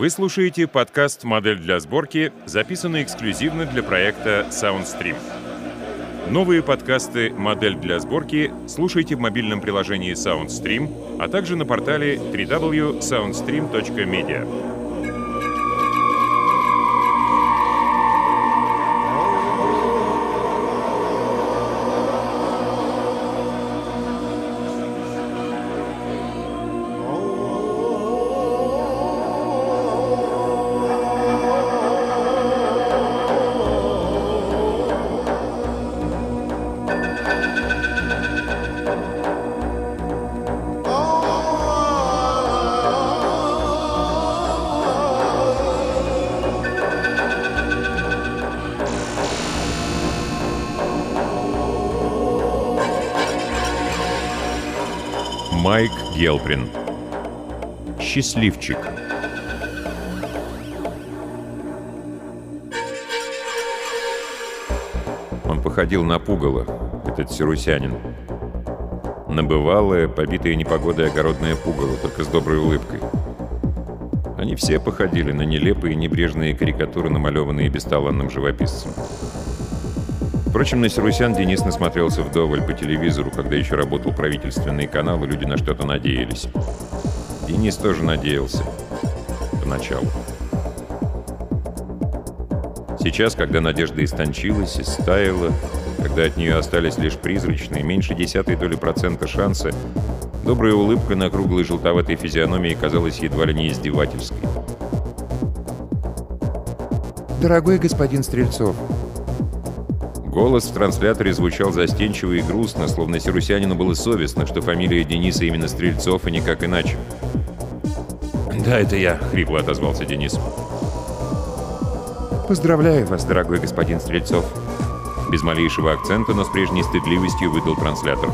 Вы слушаете подкаст «Модель для сборки», записанный эксклюзивно для проекта SoundStream. Новые подкасты «Модель для сборки» слушайте в мобильном приложении SoundStream, а также на портале www.soundstream.media. Майк Гелприн. Счастливчик. Он походил на пугало, этот сирусянин. Набывалое, побитое непогодой огородное пугало, только с доброй улыбкой. Они все походили на нелепые небрежные карикатуры, намалеванные бесталанным живописцем. Впрочем, на Сирусян Денис насмотрелся вдоволь по телевизору, когда еще работал правительственный канал, и люди на что-то надеялись. Денис тоже надеялся. Поначалу. Сейчас, когда надежда истончилась и стаяла, когда от нее остались лишь призрачные, меньше десятой доли процента шанса, добрая улыбка на круглой желтоватой физиономии казалась едва ли не издевательской. «Дорогой господин Стрельцов», Голос в трансляторе звучал застенчиво и грустно, словно сирусянину было совестно, что фамилия Дениса именно Стрельцов и никак иначе. «Да, это я», — хрипло отозвался Денис. «Поздравляю вас, дорогой господин Стрельцов», без малейшего акцента, но с прежней стыдливостью выдал транслятор.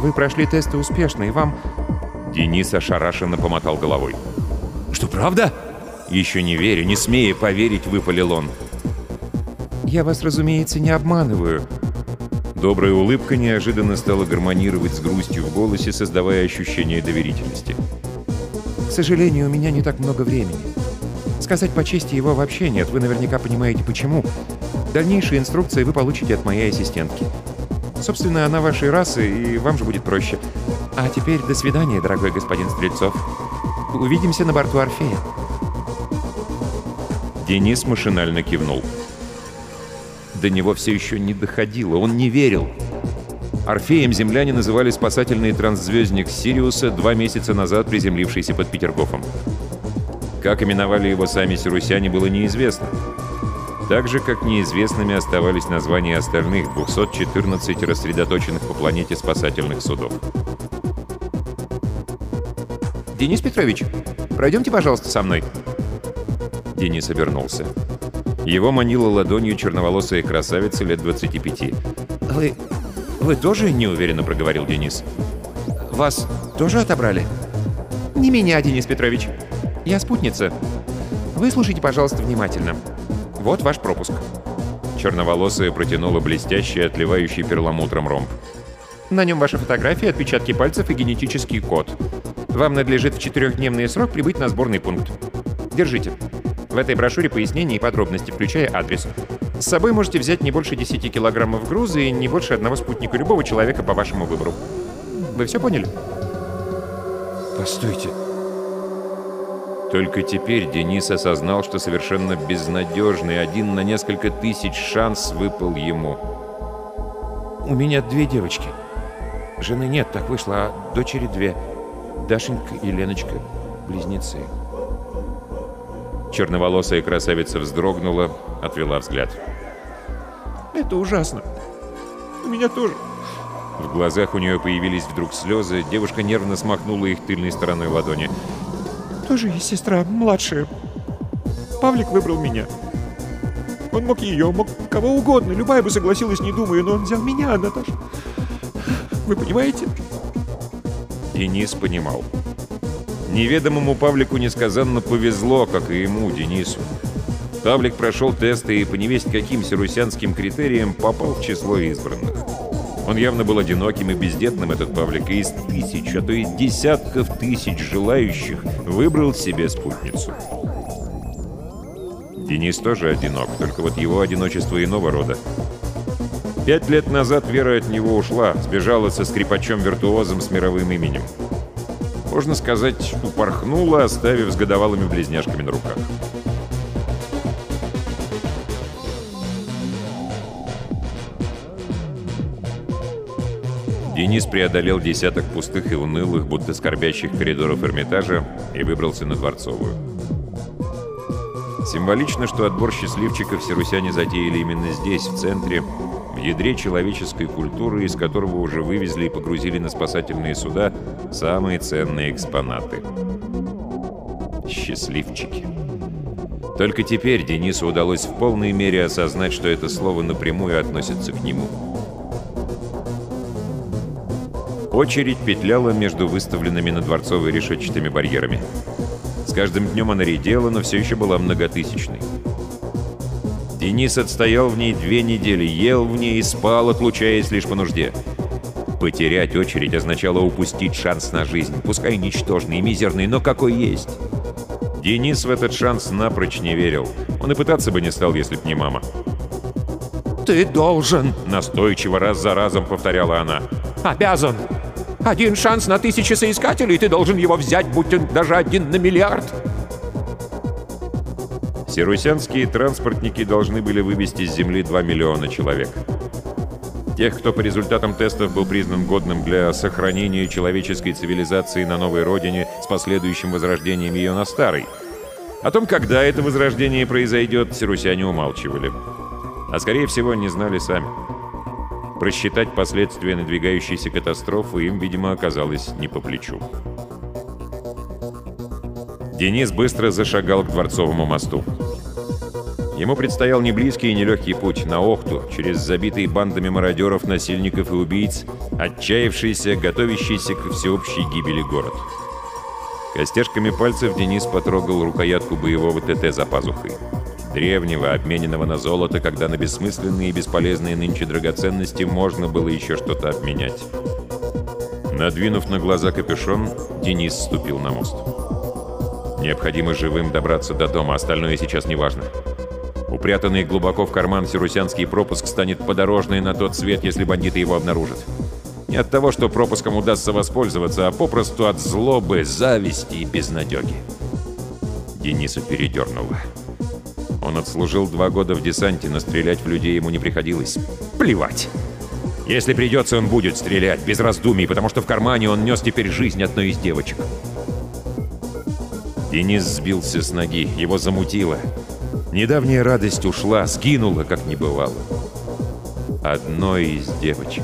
«Вы прошли тесты успешно, и вам...» Денис ошарашенно помотал головой. «Что, правда?» Еще не веря, не смея поверить, выпалил он. Я вас, разумеется, не обманываю». Добрая улыбка неожиданно стала гармонировать с грустью в голосе, создавая ощущение доверительности. «К сожалению, у меня не так много времени. Сказать по чести его вообще нет, вы наверняка понимаете почему. Дальнейшие инструкции вы получите от моей ассистентки. Собственно, она вашей расы, и вам же будет проще. А теперь до свидания, дорогой господин Стрельцов. Увидимся на борту Орфея». Денис машинально кивнул до него все еще не доходило, он не верил. Орфеем земляне называли спасательный трансзвездник Сириуса, два месяца назад приземлившийся под Петергофом. Как именовали его сами сирусяне, было неизвестно. Так же, как неизвестными оставались названия остальных 214 рассредоточенных по планете спасательных судов. «Денис Петрович, пройдемте, пожалуйста, со мной». Денис обернулся. Его манила ладонью черноволосая красавица лет 25. «Вы... вы тоже неуверенно проговорил Денис? Вас тоже отобрали?» «Не меня, Денис Петрович. Я спутница. Выслушайте, пожалуйста, внимательно. Вот ваш пропуск». Черноволосая протянула блестящий, отливающий перламутром ромб. «На нем ваши фотографии, отпечатки пальцев и генетический код. Вам надлежит в четырехдневный срок прибыть на сборный пункт. Держите». В этой брошюре пояснения и подробности, включая адрес. С собой можете взять не больше 10 килограммов груза и не больше одного спутника любого человека по вашему выбору. Вы все поняли? Постойте. Только теперь Денис осознал, что совершенно безнадежный, один на несколько тысяч шанс выпал ему. У меня две девочки. Жены нет, так вышло, а дочери две. Дашенька и Леночка, близнецы. Черноволосая красавица вздрогнула, отвела взгляд. «Это ужасно. У меня тоже». В глазах у нее появились вдруг слезы, девушка нервно смахнула их тыльной стороной ладони. «Тоже есть сестра, младшая. Павлик выбрал меня. Он мог ее, мог кого угодно, любая бы согласилась, не думая, но он взял меня, Наташа. Вы понимаете?» Денис понимал. Неведомому Павлику несказанно повезло, как и ему, Денису. Павлик прошел тесты и по невесть каким сирусянским критериям попал в число избранных. Он явно был одиноким и бездетным, этот Павлик, и из тысяч, а то и десятков тысяч желающих выбрал себе спутницу. Денис тоже одинок, только вот его одиночество иного рода. Пять лет назад Вера от него ушла, сбежала со скрипачом-виртуозом с мировым именем. Можно сказать, упорхнула, оставив с годовалыми близняшками на руках. Денис преодолел десяток пустых и унылых, будто скорбящих коридоров Эрмитажа и выбрался на Дворцовую. Символично, что отбор счастливчиков сирусяне затеяли именно здесь, в центре, ядре человеческой культуры, из которого уже вывезли и погрузили на спасательные суда самые ценные экспонаты. Счастливчики. Только теперь Денису удалось в полной мере осознать, что это слово напрямую относится к нему. Очередь петляла между выставленными на дворцовой решетчатыми барьерами. С каждым днем она редела, но все еще была многотысячной. Денис отстоял в ней две недели, ел в ней и спал, отлучаясь лишь по нужде. Потерять очередь означало упустить шанс на жизнь, пускай ничтожный и мизерный, но какой есть. Денис в этот шанс напрочь не верил. Он и пытаться бы не стал, если б не мама. «Ты должен!» — настойчиво раз за разом повторяла она. «Обязан! Один шанс на тысячи соискателей, ты должен его взять, будь он даже один на миллиард!» Сирусянские транспортники должны были вывести с Земли 2 миллиона человек. Тех, кто по результатам тестов был признан годным для сохранения человеческой цивилизации на новой родине с последующим возрождением ее на старой. О том, когда это возрождение произойдет, сирусяне умалчивали. А скорее всего, не знали сами. Просчитать последствия надвигающейся катастрофы им, видимо, оказалось не по плечу. Денис быстро зашагал к Дворцовому мосту. Ему предстоял не близкий и нелегкий путь на Охту, через забитые бандами мародеров, насильников и убийц, отчаявшийся, готовящийся к всеобщей гибели город. Костяшками пальцев Денис потрогал рукоятку боевого ТТ за пазухой древнего, обмененного на золото, когда на бессмысленные и бесполезные нынче драгоценности можно было еще что-то обменять. Надвинув на глаза капюшон, Денис ступил на мост. Необходимо живым добраться до дома, остальное сейчас не важно. Упрятанный глубоко в карман сирусянский пропуск станет подорожной на тот свет, если бандиты его обнаружат. Не от того, что пропуском удастся воспользоваться, а попросту от злобы, зависти и безнадеги. Дениса передернуло. Он отслужил два года в десанте, но стрелять в людей ему не приходилось. Плевать! Если придется, он будет стрелять, без раздумий, потому что в кармане он нес теперь жизнь одной из девочек. Денис сбился с ноги, его замутило. Недавняя радость ушла, скинула, как не бывало. Одной из девочек.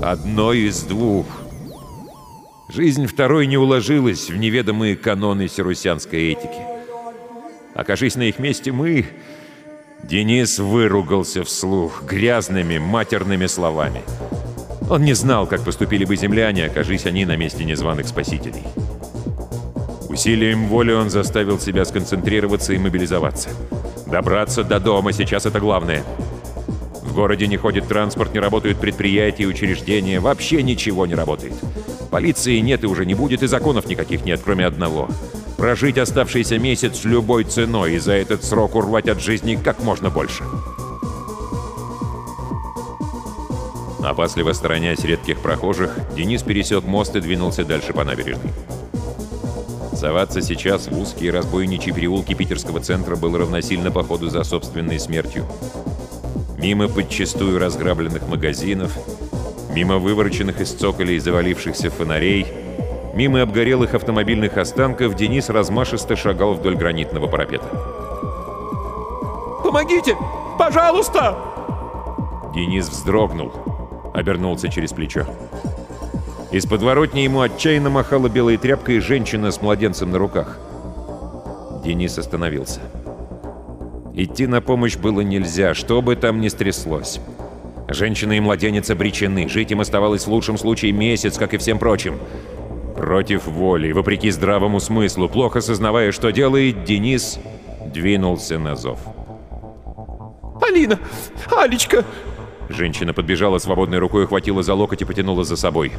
Одной из двух. Жизнь второй не уложилась в неведомые каноны сирусянской этики. Окажись на их месте мы... Денис выругался вслух грязными, матерными словами. Он не знал, как поступили бы земляне, окажись они на месте незваных спасителей. Усилием воли он заставил себя сконцентрироваться и мобилизоваться. Добраться до дома сейчас это главное. В городе не ходит транспорт, не работают предприятия, учреждения, вообще ничего не работает. Полиции нет и уже не будет, и законов никаких нет, кроме одного — Прожить оставшийся месяц любой ценой и за этот срок урвать от жизни как можно больше. Опасливо сторонясь редких прохожих, Денис пересек мост и двинулся дальше по набережной. Соваться сейчас в узкие разбойничьи переулки питерского центра было равносильно походу за собственной смертью. Мимо подчистую разграбленных магазинов, мимо вывороченных из цоколей завалившихся фонарей — Мимо обгорелых автомобильных останков Денис размашисто шагал вдоль гранитного парапета. «Помогите! Пожалуйста!» Денис вздрогнул, обернулся через плечо. Из подворотни ему отчаянно махала белой тряпкой женщина с младенцем на руках. Денис остановился. Идти на помощь было нельзя, что бы там ни стряслось. Женщина и младенец обречены, жить им оставалось в лучшем случае месяц, как и всем прочим. Против воли, вопреки здравому смыслу, плохо сознавая, что делает, Денис двинулся на зов. «Алина! Алечка!» Женщина подбежала свободной рукой, ухватила за локоть и потянула за собой.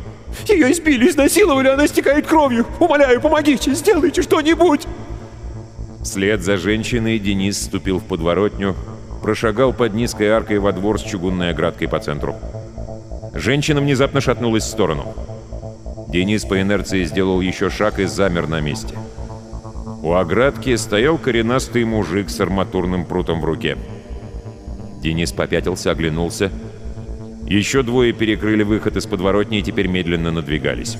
«Ее избили, изнасиловали, она стекает кровью! Умоляю, помогите, сделайте что-нибудь!» Вслед за женщиной Денис вступил в подворотню, прошагал под низкой аркой во двор с чугунной оградкой по центру. Женщина внезапно шатнулась в сторону. Денис по инерции сделал еще шаг и замер на месте. У оградки стоял коренастый мужик с арматурным прутом в руке. Денис попятился, оглянулся. Еще двое перекрыли выход из подворотни и теперь медленно надвигались.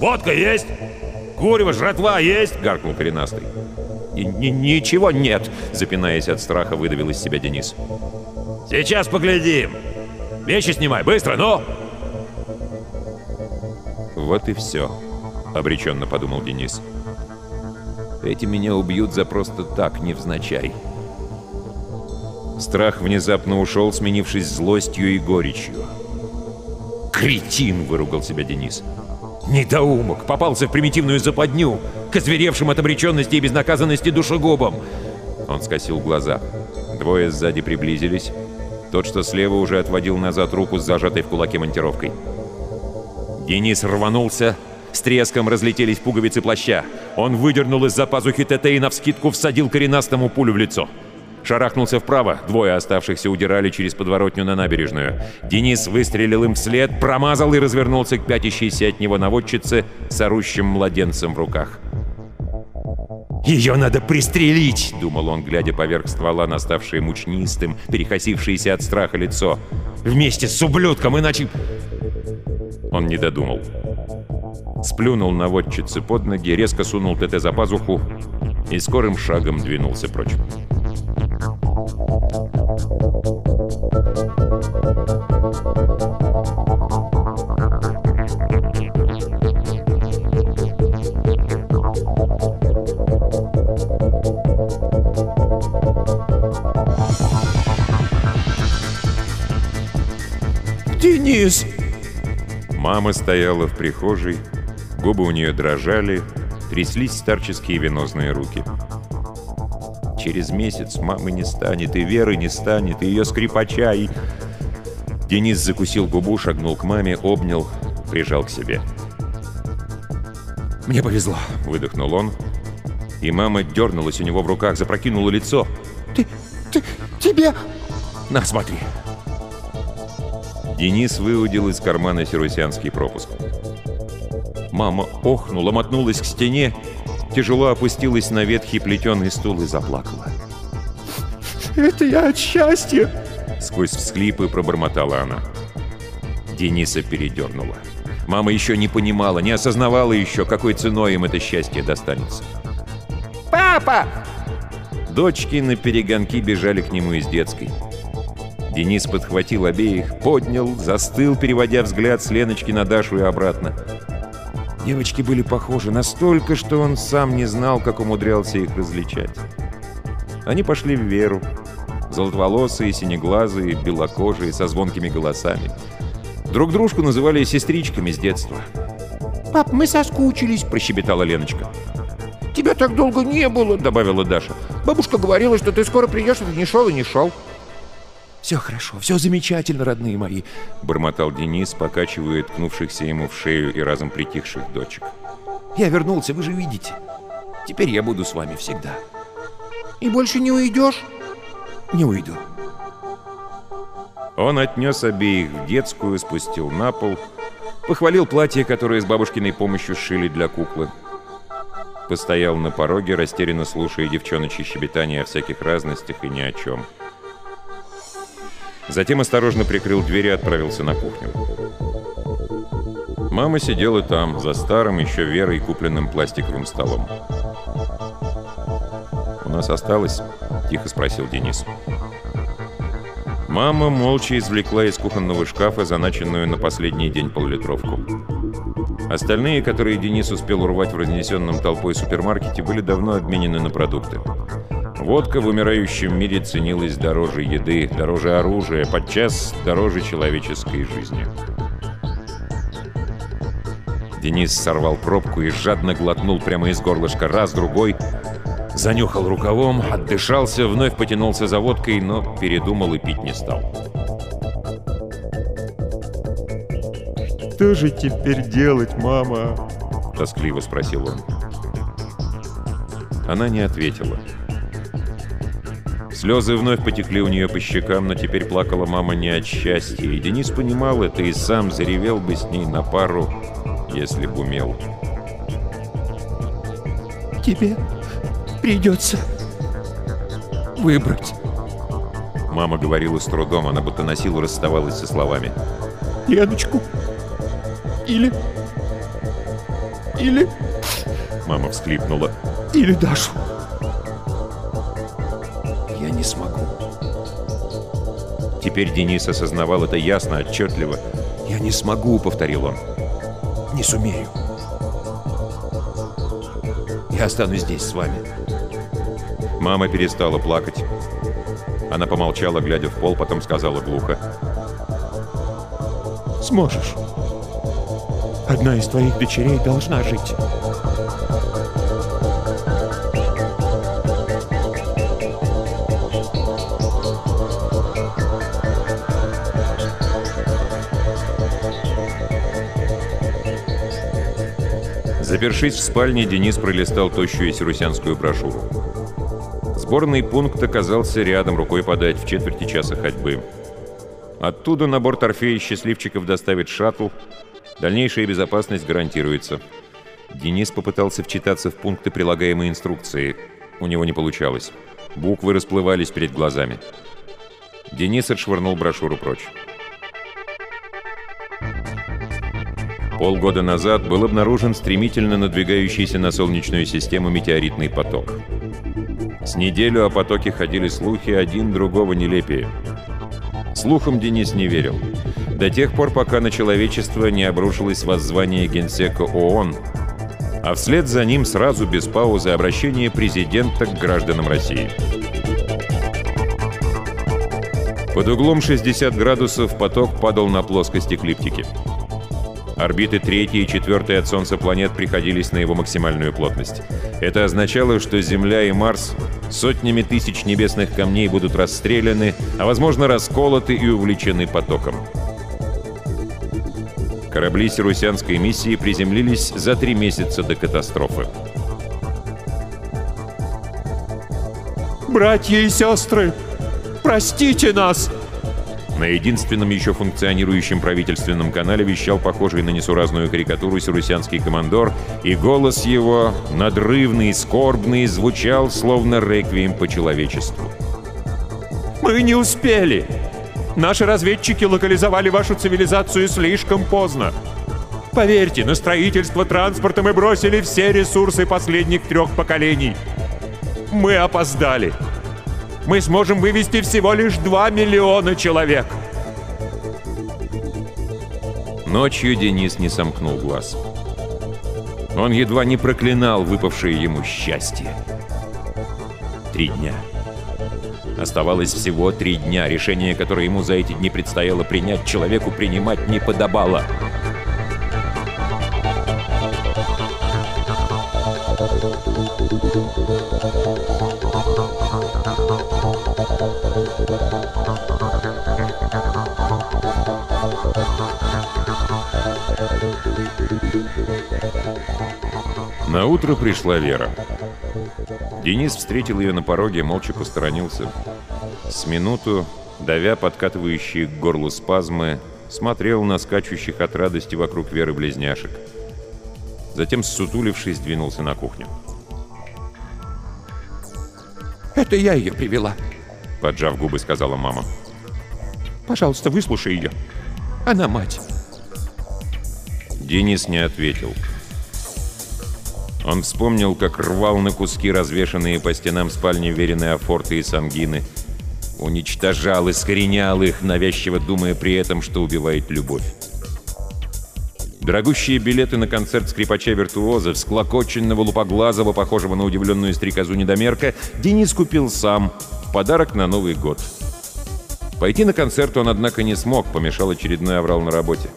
«Водка есть? Курево, жратва есть?» — гаркнул коренастый. «Ничего нет!» — запинаясь от страха, выдавил из себя Денис. «Сейчас поглядим! Вещи снимай, быстро, ну!» «Вот и все», — обреченно подумал Денис. «Эти меня убьют за просто так, невзначай». Страх внезапно ушел, сменившись злостью и горечью. «Кретин!» — выругал себя Денис. «Недоумок! Попался в примитивную западню! К озверевшим от обреченности и безнаказанности душегубам!» Он скосил глаза. Двое сзади приблизились. Тот, что слева, уже отводил назад руку с зажатой в кулаке монтировкой. Денис рванулся. С треском разлетелись пуговицы плаща. Он выдернул из-за пазухи ТТ и навскидку всадил коренастому пулю в лицо. Шарахнулся вправо, двое оставшихся удирали через подворотню на набережную. Денис выстрелил им вслед, промазал и развернулся к пятящейся от него наводчице с орущим младенцем в руках. «Ее надо пристрелить!» — думал он, глядя поверх ствола на ставшее мучнистым, перехосившееся от страха лицо. «Вместе с ублюдком, иначе...» Он не додумал. Сплюнул наводчице под ноги, резко сунул ТТ за пазуху и скорым шагом двинулся прочь. «Денис!» Мама стояла в прихожей, губы у нее дрожали, тряслись старческие венозные руки. Через месяц мамы не станет, и Веры не станет, и ее скрипача, и... Денис закусил губу, шагнул к маме, обнял, прижал к себе. «Мне повезло», — выдохнул он, и мама дернулась у него в руках, запрокинула лицо. «Ты... ты... тебе...» «На, смотри!» Денис выудил из кармана сирусянский пропуск. Мама охнула, мотнулась к стене, тяжело опустилась на ветхий плетеный стул и заплакала. «Это я от счастья!» Сквозь всхлипы пробормотала она. Дениса передернула. Мама еще не понимала, не осознавала еще, какой ценой им это счастье достанется. «Папа!» Дочки на перегонки бежали к нему из детской. Денис подхватил обеих, поднял, застыл, переводя взгляд с Леночки на Дашу и обратно. Девочки были похожи настолько, что он сам не знал, как умудрялся их различать. Они пошли в веру. Золотоволосые, синеглазые, белокожие, со звонкими голосами. Друг дружку называли сестричками с детства. «Пап, мы соскучились», — прощебетала Леночка. «Тебя так долго не было», — добавила Даша. «Бабушка говорила, что ты скоро придешь, а ты не шел и не шел». «Все хорошо, все замечательно, родные мои», — бормотал Денис, покачивая ткнувшихся ему в шею и разом притихших дочек. «Я вернулся, вы же видите. Теперь я буду с вами всегда». «И больше не уйдешь?» «Не уйду». Он отнес обеих в детскую, спустил на пол, похвалил платье, которое с бабушкиной помощью сшили для куклы. Постоял на пороге, растерянно слушая девчоночьи щебетания о всяких разностях и ни о чем. — Затем осторожно прикрыл дверь и отправился на кухню. Мама сидела там, за старым еще Верой купленным пластиковым столом. «У нас осталось?» — тихо спросил Денис. Мама молча извлекла из кухонного шкафа заначенную на последний день поллитровку. Остальные, которые Денис успел урвать в разнесенном толпой супермаркете, были давно обменены на продукты. Водка в умирающем мире ценилась дороже еды, дороже оружия, подчас дороже человеческой жизни. Денис сорвал пробку и жадно глотнул прямо из горлышка раз, другой. Занюхал рукавом, отдышался, вновь потянулся за водкой, но передумал и пить не стал. «Что же теперь делать, мама?» — тоскливо спросил он. Она не ответила. Слезы вновь потекли у нее по щекам, но теперь плакала мама не от счастья, и Денис понимал это и сам заревел бы с ней на пару, если бы умел. «Тебе придется выбрать». Мама говорила с трудом, она будто на силу расставалась со словами. «Леночку или... или...» Мама всхлипнула. «Или Дашу». Теперь Денис осознавал это ясно, отчетливо. «Я не смогу», — повторил он. «Не сумею». «Я останусь здесь с вами». Мама перестала плакать. Она помолчала, глядя в пол, потом сказала глухо. «Сможешь. Одна из твоих дочерей должна жить». Запершись в спальне, Денис пролистал тощую сирусянскую брошюру. Сборный пункт оказался рядом, рукой подать, в четверти часа ходьбы. Оттуда на борт Орфея счастливчиков доставит шаттл. Дальнейшая безопасность гарантируется. Денис попытался вчитаться в пункты прилагаемой инструкции. У него не получалось. Буквы расплывались перед глазами. Денис отшвырнул брошюру прочь. Полгода назад был обнаружен стремительно надвигающийся на Солнечную систему метеоритный поток. С неделю о потоке ходили слухи, один другого нелепее. Слухам Денис не верил. До тех пор, пока на человечество не обрушилось воззвание генсека ООН, а вслед за ним сразу без паузы обращение президента к гражданам России. Под углом 60 градусов поток падал на плоскость эклиптики. Орбиты третьей и четвертой от Солнца планет приходились на его максимальную плотность. Это означало, что Земля и Марс сотнями тысяч небесных камней будут расстреляны, а возможно расколоты и увлечены потоком. Корабли сирусянской миссии приземлились за три месяца до катастрофы. «Братья и сестры, простите нас!» На единственном еще функционирующем правительственном канале вещал похожий на несуразную карикатуру сирусянский командор, и голос его, надрывный, скорбный, звучал, словно реквием по человечеству. «Мы не успели! Наши разведчики локализовали вашу цивилизацию слишком поздно. Поверьте, на строительство транспорта мы бросили все ресурсы последних трех поколений. Мы опоздали!» Мы сможем вывести всего лишь 2 миллиона человек. Ночью Денис не сомкнул глаз. Он едва не проклинал выпавшее ему счастье. Три дня. Оставалось всего три дня. Решение, которое ему за эти дни предстояло принять, человеку принимать не подобало. На утро пришла Вера. Денис встретил ее на пороге, молча посторонился. С минуту, давя подкатывающие к горлу спазмы, смотрел на скачущих от радости вокруг Веры близняшек. Затем, ссутулившись, двинулся на кухню. «Это я ее привела», — поджав губы, сказала мама. «Пожалуйста, выслушай ее. Она мать». Денис не ответил. Он вспомнил, как рвал на куски развешанные по стенам спальни веренные афорты и сангины. Уничтожал, искоренял их, навязчиво думая при этом, что убивает любовь. Дорогущие билеты на концерт скрипача-виртуоза, всклокоченного лупоглазого, похожего на удивленную стрекозу недомерка, Денис купил сам, подарок на Новый год. Пойти на концерт он, однако, не смог, помешал очередной аврал на работе.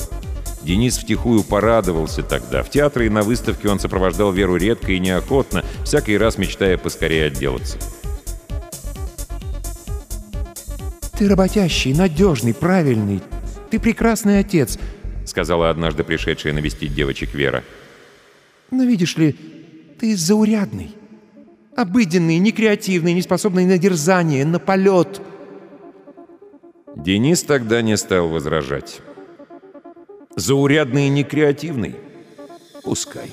Денис втихую порадовался тогда. В театре и на выставке он сопровождал Веру редко и неохотно, всякий раз мечтая поскорее отделаться. «Ты работящий, надежный, правильный. Ты прекрасный отец», — сказала однажды пришедшая навестить девочек Вера. «Но видишь ли, ты заурядный. Обыденный, некреативный, неспособный на дерзание, на полет». Денис тогда не стал возражать. Заурядный и некреативный? Пускай.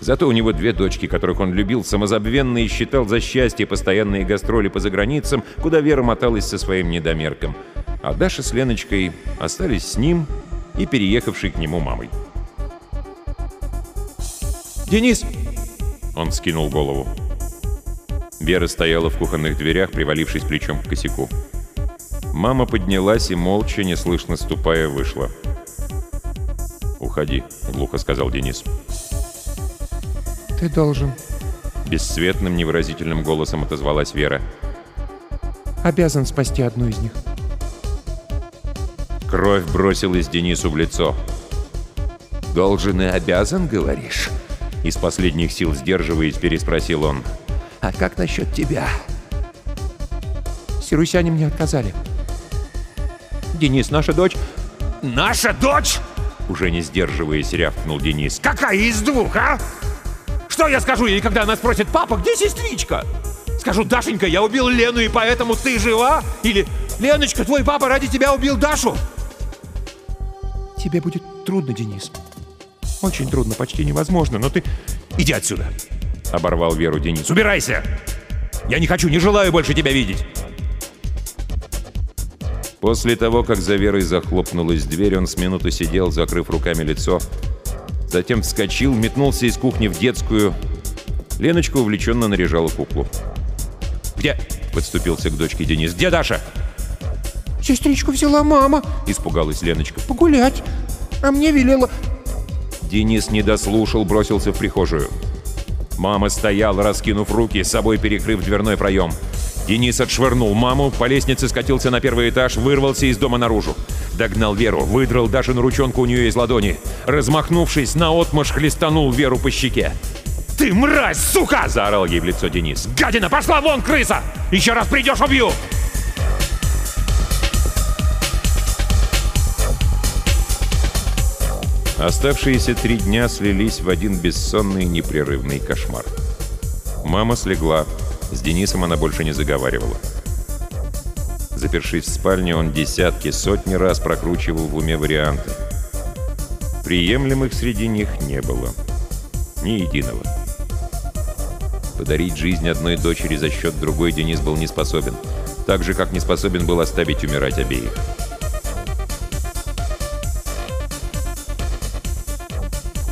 Зато у него две дочки, которых он любил самозабвенно и считал за счастье постоянные гастроли по заграницам, куда Вера моталась со своим недомерком. А Даша с Леночкой остались с ним и переехавшей к нему мамой. «Денис!» Он скинул голову. Вера стояла в кухонных дверях, привалившись плечом к косяку. Мама поднялась и, молча, неслышно ступая, вышла. «Уходи», — глухо сказал Денис. «Ты должен...» Бесцветным, невыразительным голосом отозвалась Вера. «Обязан спасти одну из них». Кровь бросилась Денису в лицо. «Должен и обязан, говоришь?» Из последних сил сдерживаясь, переспросил он. «А как насчет тебя?» «Сирусяне мне отказали». «Денис, наша дочь...» «Наша дочь?» Уже не сдерживаясь, рявкнул Денис. «Какая из двух, а? Что я скажу ей, когда она спросит, папа, где сестричка? Скажу, Дашенька, я убил Лену, и поэтому ты жива? Или, Леночка, твой папа ради тебя убил Дашу? Тебе будет трудно, Денис. Очень трудно, почти невозможно, но ты... Иди отсюда! Оборвал Веру Денис. Убирайся! Я не хочу, не желаю больше тебя видеть! После того, как за Верой захлопнулась дверь, он с минуту сидел, закрыв руками лицо. Затем вскочил, метнулся из кухни в детскую. Леночка увлеченно наряжала куклу. «Где?» — подступился к дочке Денис. «Где Даша?» «Сестричку взяла мама», — испугалась Леночка. «Погулять. А мне велела...» Денис не дослушал, бросился в прихожую. Мама стояла, раскинув руки, с собой перекрыв дверной проем. Денис отшвырнул маму, по лестнице скатился на первый этаж, вырвался из дома наружу. Догнал Веру, выдрал Дашину ручонку у нее из ладони. Размахнувшись, наотмашь хлестанул Веру по щеке. «Ты мразь, сука!» – заорал ей в лицо Денис. «Гадина, пошла вон, крыса! Еще раз придешь, убью!» Оставшиеся три дня слились в один бессонный непрерывный кошмар. Мама слегла. С Денисом она больше не заговаривала. Запершись в спальне, он десятки, сотни раз прокручивал в уме варианты. Приемлемых среди них не было. Ни единого. Подарить жизнь одной дочери за счет другой Денис был не способен. Так же, как не способен был оставить умирать обеих.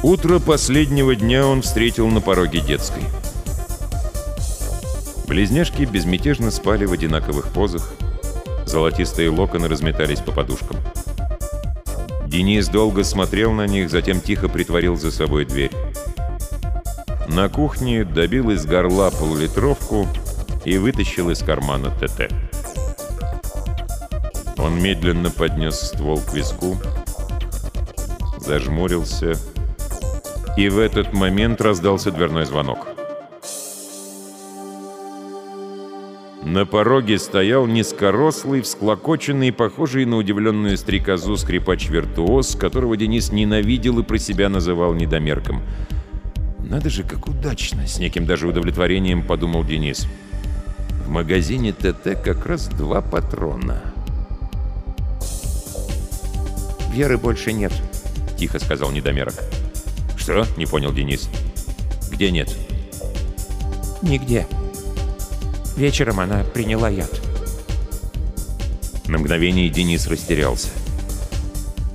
Утро последнего дня он встретил на пороге детской. Близняшки безмятежно спали в одинаковых позах. Золотистые локоны разметались по подушкам. Денис долго смотрел на них, затем тихо притворил за собой дверь. На кухне добил из горла полулитровку и вытащил из кармана ТТ. Он медленно поднес ствол к виску, зажмурился и в этот момент раздался дверной звонок. На пороге стоял низкорослый, всклокоченный, похожий на удивленную стрекозу скрипач-виртуоз, которого Денис ненавидел и про себя называл недомерком. «Надо же, как удачно!» — с неким даже удовлетворением подумал Денис. «В магазине ТТ как раз два патрона». «Веры больше нет», — тихо сказал недомерок. «Что?» — не понял Денис. «Где нет?» «Нигде. Вечером она приняла яд». На мгновение Денис растерялся.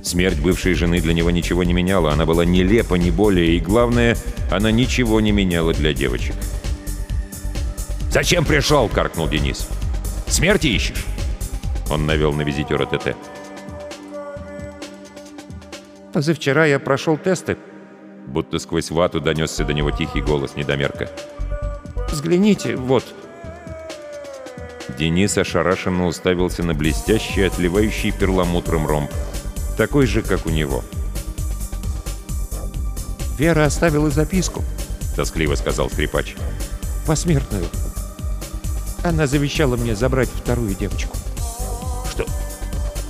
Смерть бывшей жены для него ничего не меняла, она была нелепа, не более, и главное, она ничего не меняла для девочек. «Зачем пришел?» — каркнул Денис. «Смерти ищешь?» Он навел на визитера ТТ. «Позавчера я прошел тесты», Будто сквозь вату донесся до него тихий голос недомерка. «Взгляните, вот». Денис ошарашенно уставился на блестящий, отливающий перламутром ромб. Такой же, как у него. Вера оставила записку, — тоскливо сказал скрипач. посмертную. Она завещала мне забрать вторую девочку. Что?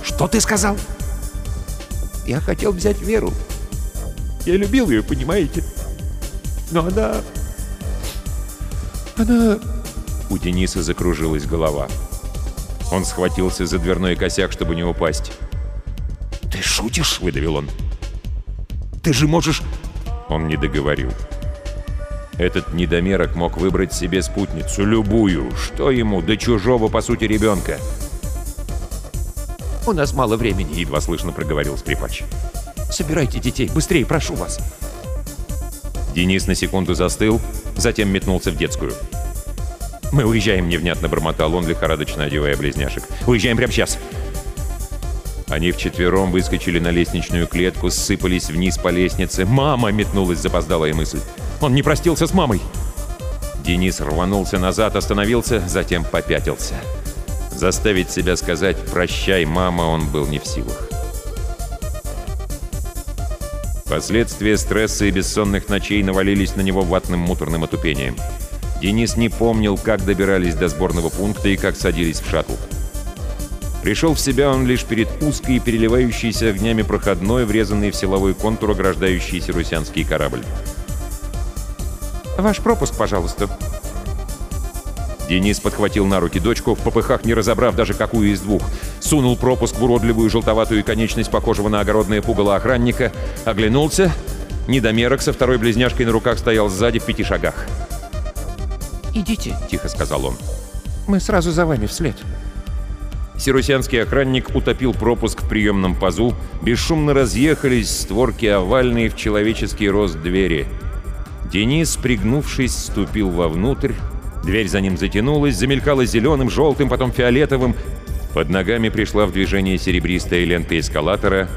Что ты сказал? Я хотел взять Веру. Я любил ее, понимаете? Но она... Она... У Дениса закружилась голова. Он схватился за дверной косяк, чтобы не упасть. Ты шутишь? — выдавил он. Ты же можешь... Он не договорил. Этот недомерок мог выбрать себе спутницу, любую. Что ему, до чужого, по сути, ребенка? «У нас мало времени», — Едва слышно проговорил скрипач. Собирайте детей, быстрее, прошу вас. Денис на секунду застыл, затем метнулся в детскую. «Мы уезжаем», — невнятно бормотал он, лихорадочно одевая близняшек. «Уезжаем прямо сейчас!» Они вчетвером выскочили на лестничную клетку, сыпались вниз по лестнице. «Мама!» — метнулась запоздалая мысль. «Он не простился с мамой!» Денис рванулся назад, остановился, затем попятился. Заставить себя сказать «прощай, мама» он был не в силах. Последствия стресса и бессонных ночей навалились на него ватным муторным отупением. Денис не помнил, как добирались до сборного пункта и как садились в шаттл. Пришел в себя он лишь перед узкой, переливающейся огнями проходной, врезанный в силовой контур ограждающийся русянский корабль. «Ваш пропуск, пожалуйста», Денис подхватил на руки дочку, в попыхах не разобрав даже какую из двух. Сунул пропуск в уродливую желтоватую конечность похожего на огородное пугало охранника, оглянулся. Недомерок со второй близняшкой на руках стоял сзади в пяти шагах. «Идите», — тихо сказал он. «Мы сразу за вами вслед». Сирусянский охранник утопил пропуск в приемном пазу, бесшумно разъехались створки овальные в человеческий рост двери. Денис, пригнувшись, ступил вовнутрь, Дверь за ним затянулась, замелькала зеленым, желтым, потом фиолетовым. Под ногами пришла в движение серебристая лента эскалатора,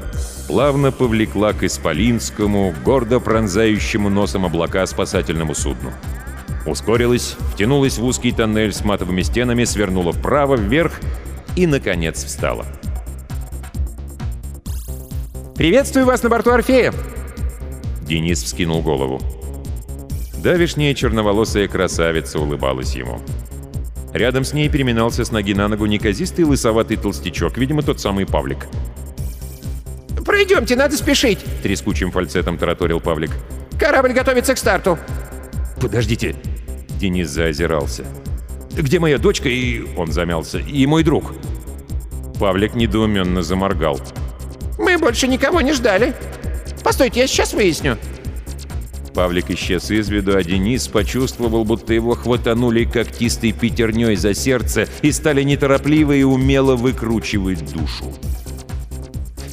плавно повлекла к Исполинскому, гордо пронзающему носом облака спасательному судну. Ускорилась, втянулась в узкий тоннель с матовыми стенами, свернула вправо, вверх и, наконец, встала. «Приветствую вас на борту Орфея!» Денис вскинул голову. Давишняя черноволосая красавица улыбалась ему. Рядом с ней переминался с ноги на ногу неказистый лысоватый толстячок, видимо, тот самый Павлик. «Пройдемте, надо спешить!» — трескучим фальцетом тараторил Павлик. «Корабль готовится к старту!» «Подождите!» — Денис заозирался. «Где моя дочка и...» — он замялся. «И мой друг?» Павлик недоуменно заморгал. «Мы больше никого не ждали. Постойте, я сейчас выясню». Павлик исчез из виду, а Денис почувствовал, будто его хватанули когтистой пятерней за сердце и стали неторопливо и умело выкручивать душу.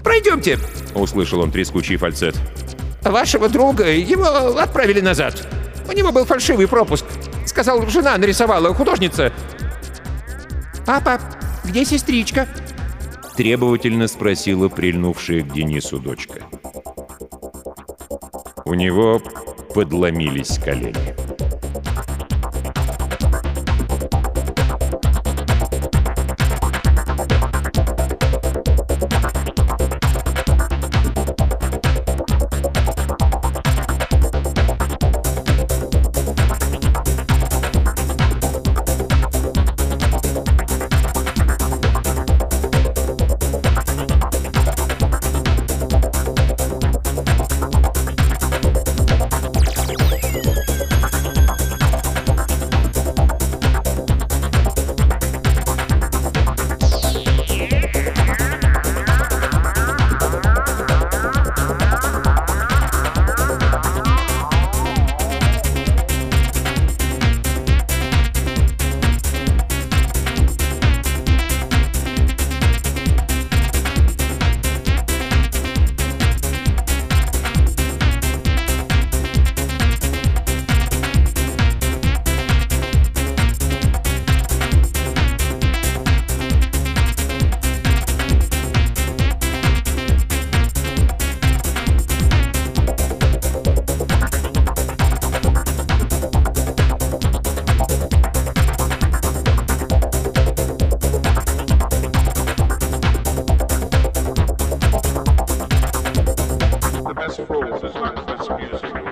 «Пройдемте!» — услышал он трескучий фальцет. «Вашего друга, его отправили назад. У него был фальшивый пропуск. Сказал, жена нарисовала, художница. «Папа, где сестричка?» Требовательно спросила прильнувшая к Денису дочка. У него подломились колени. best fruits. It's not just music.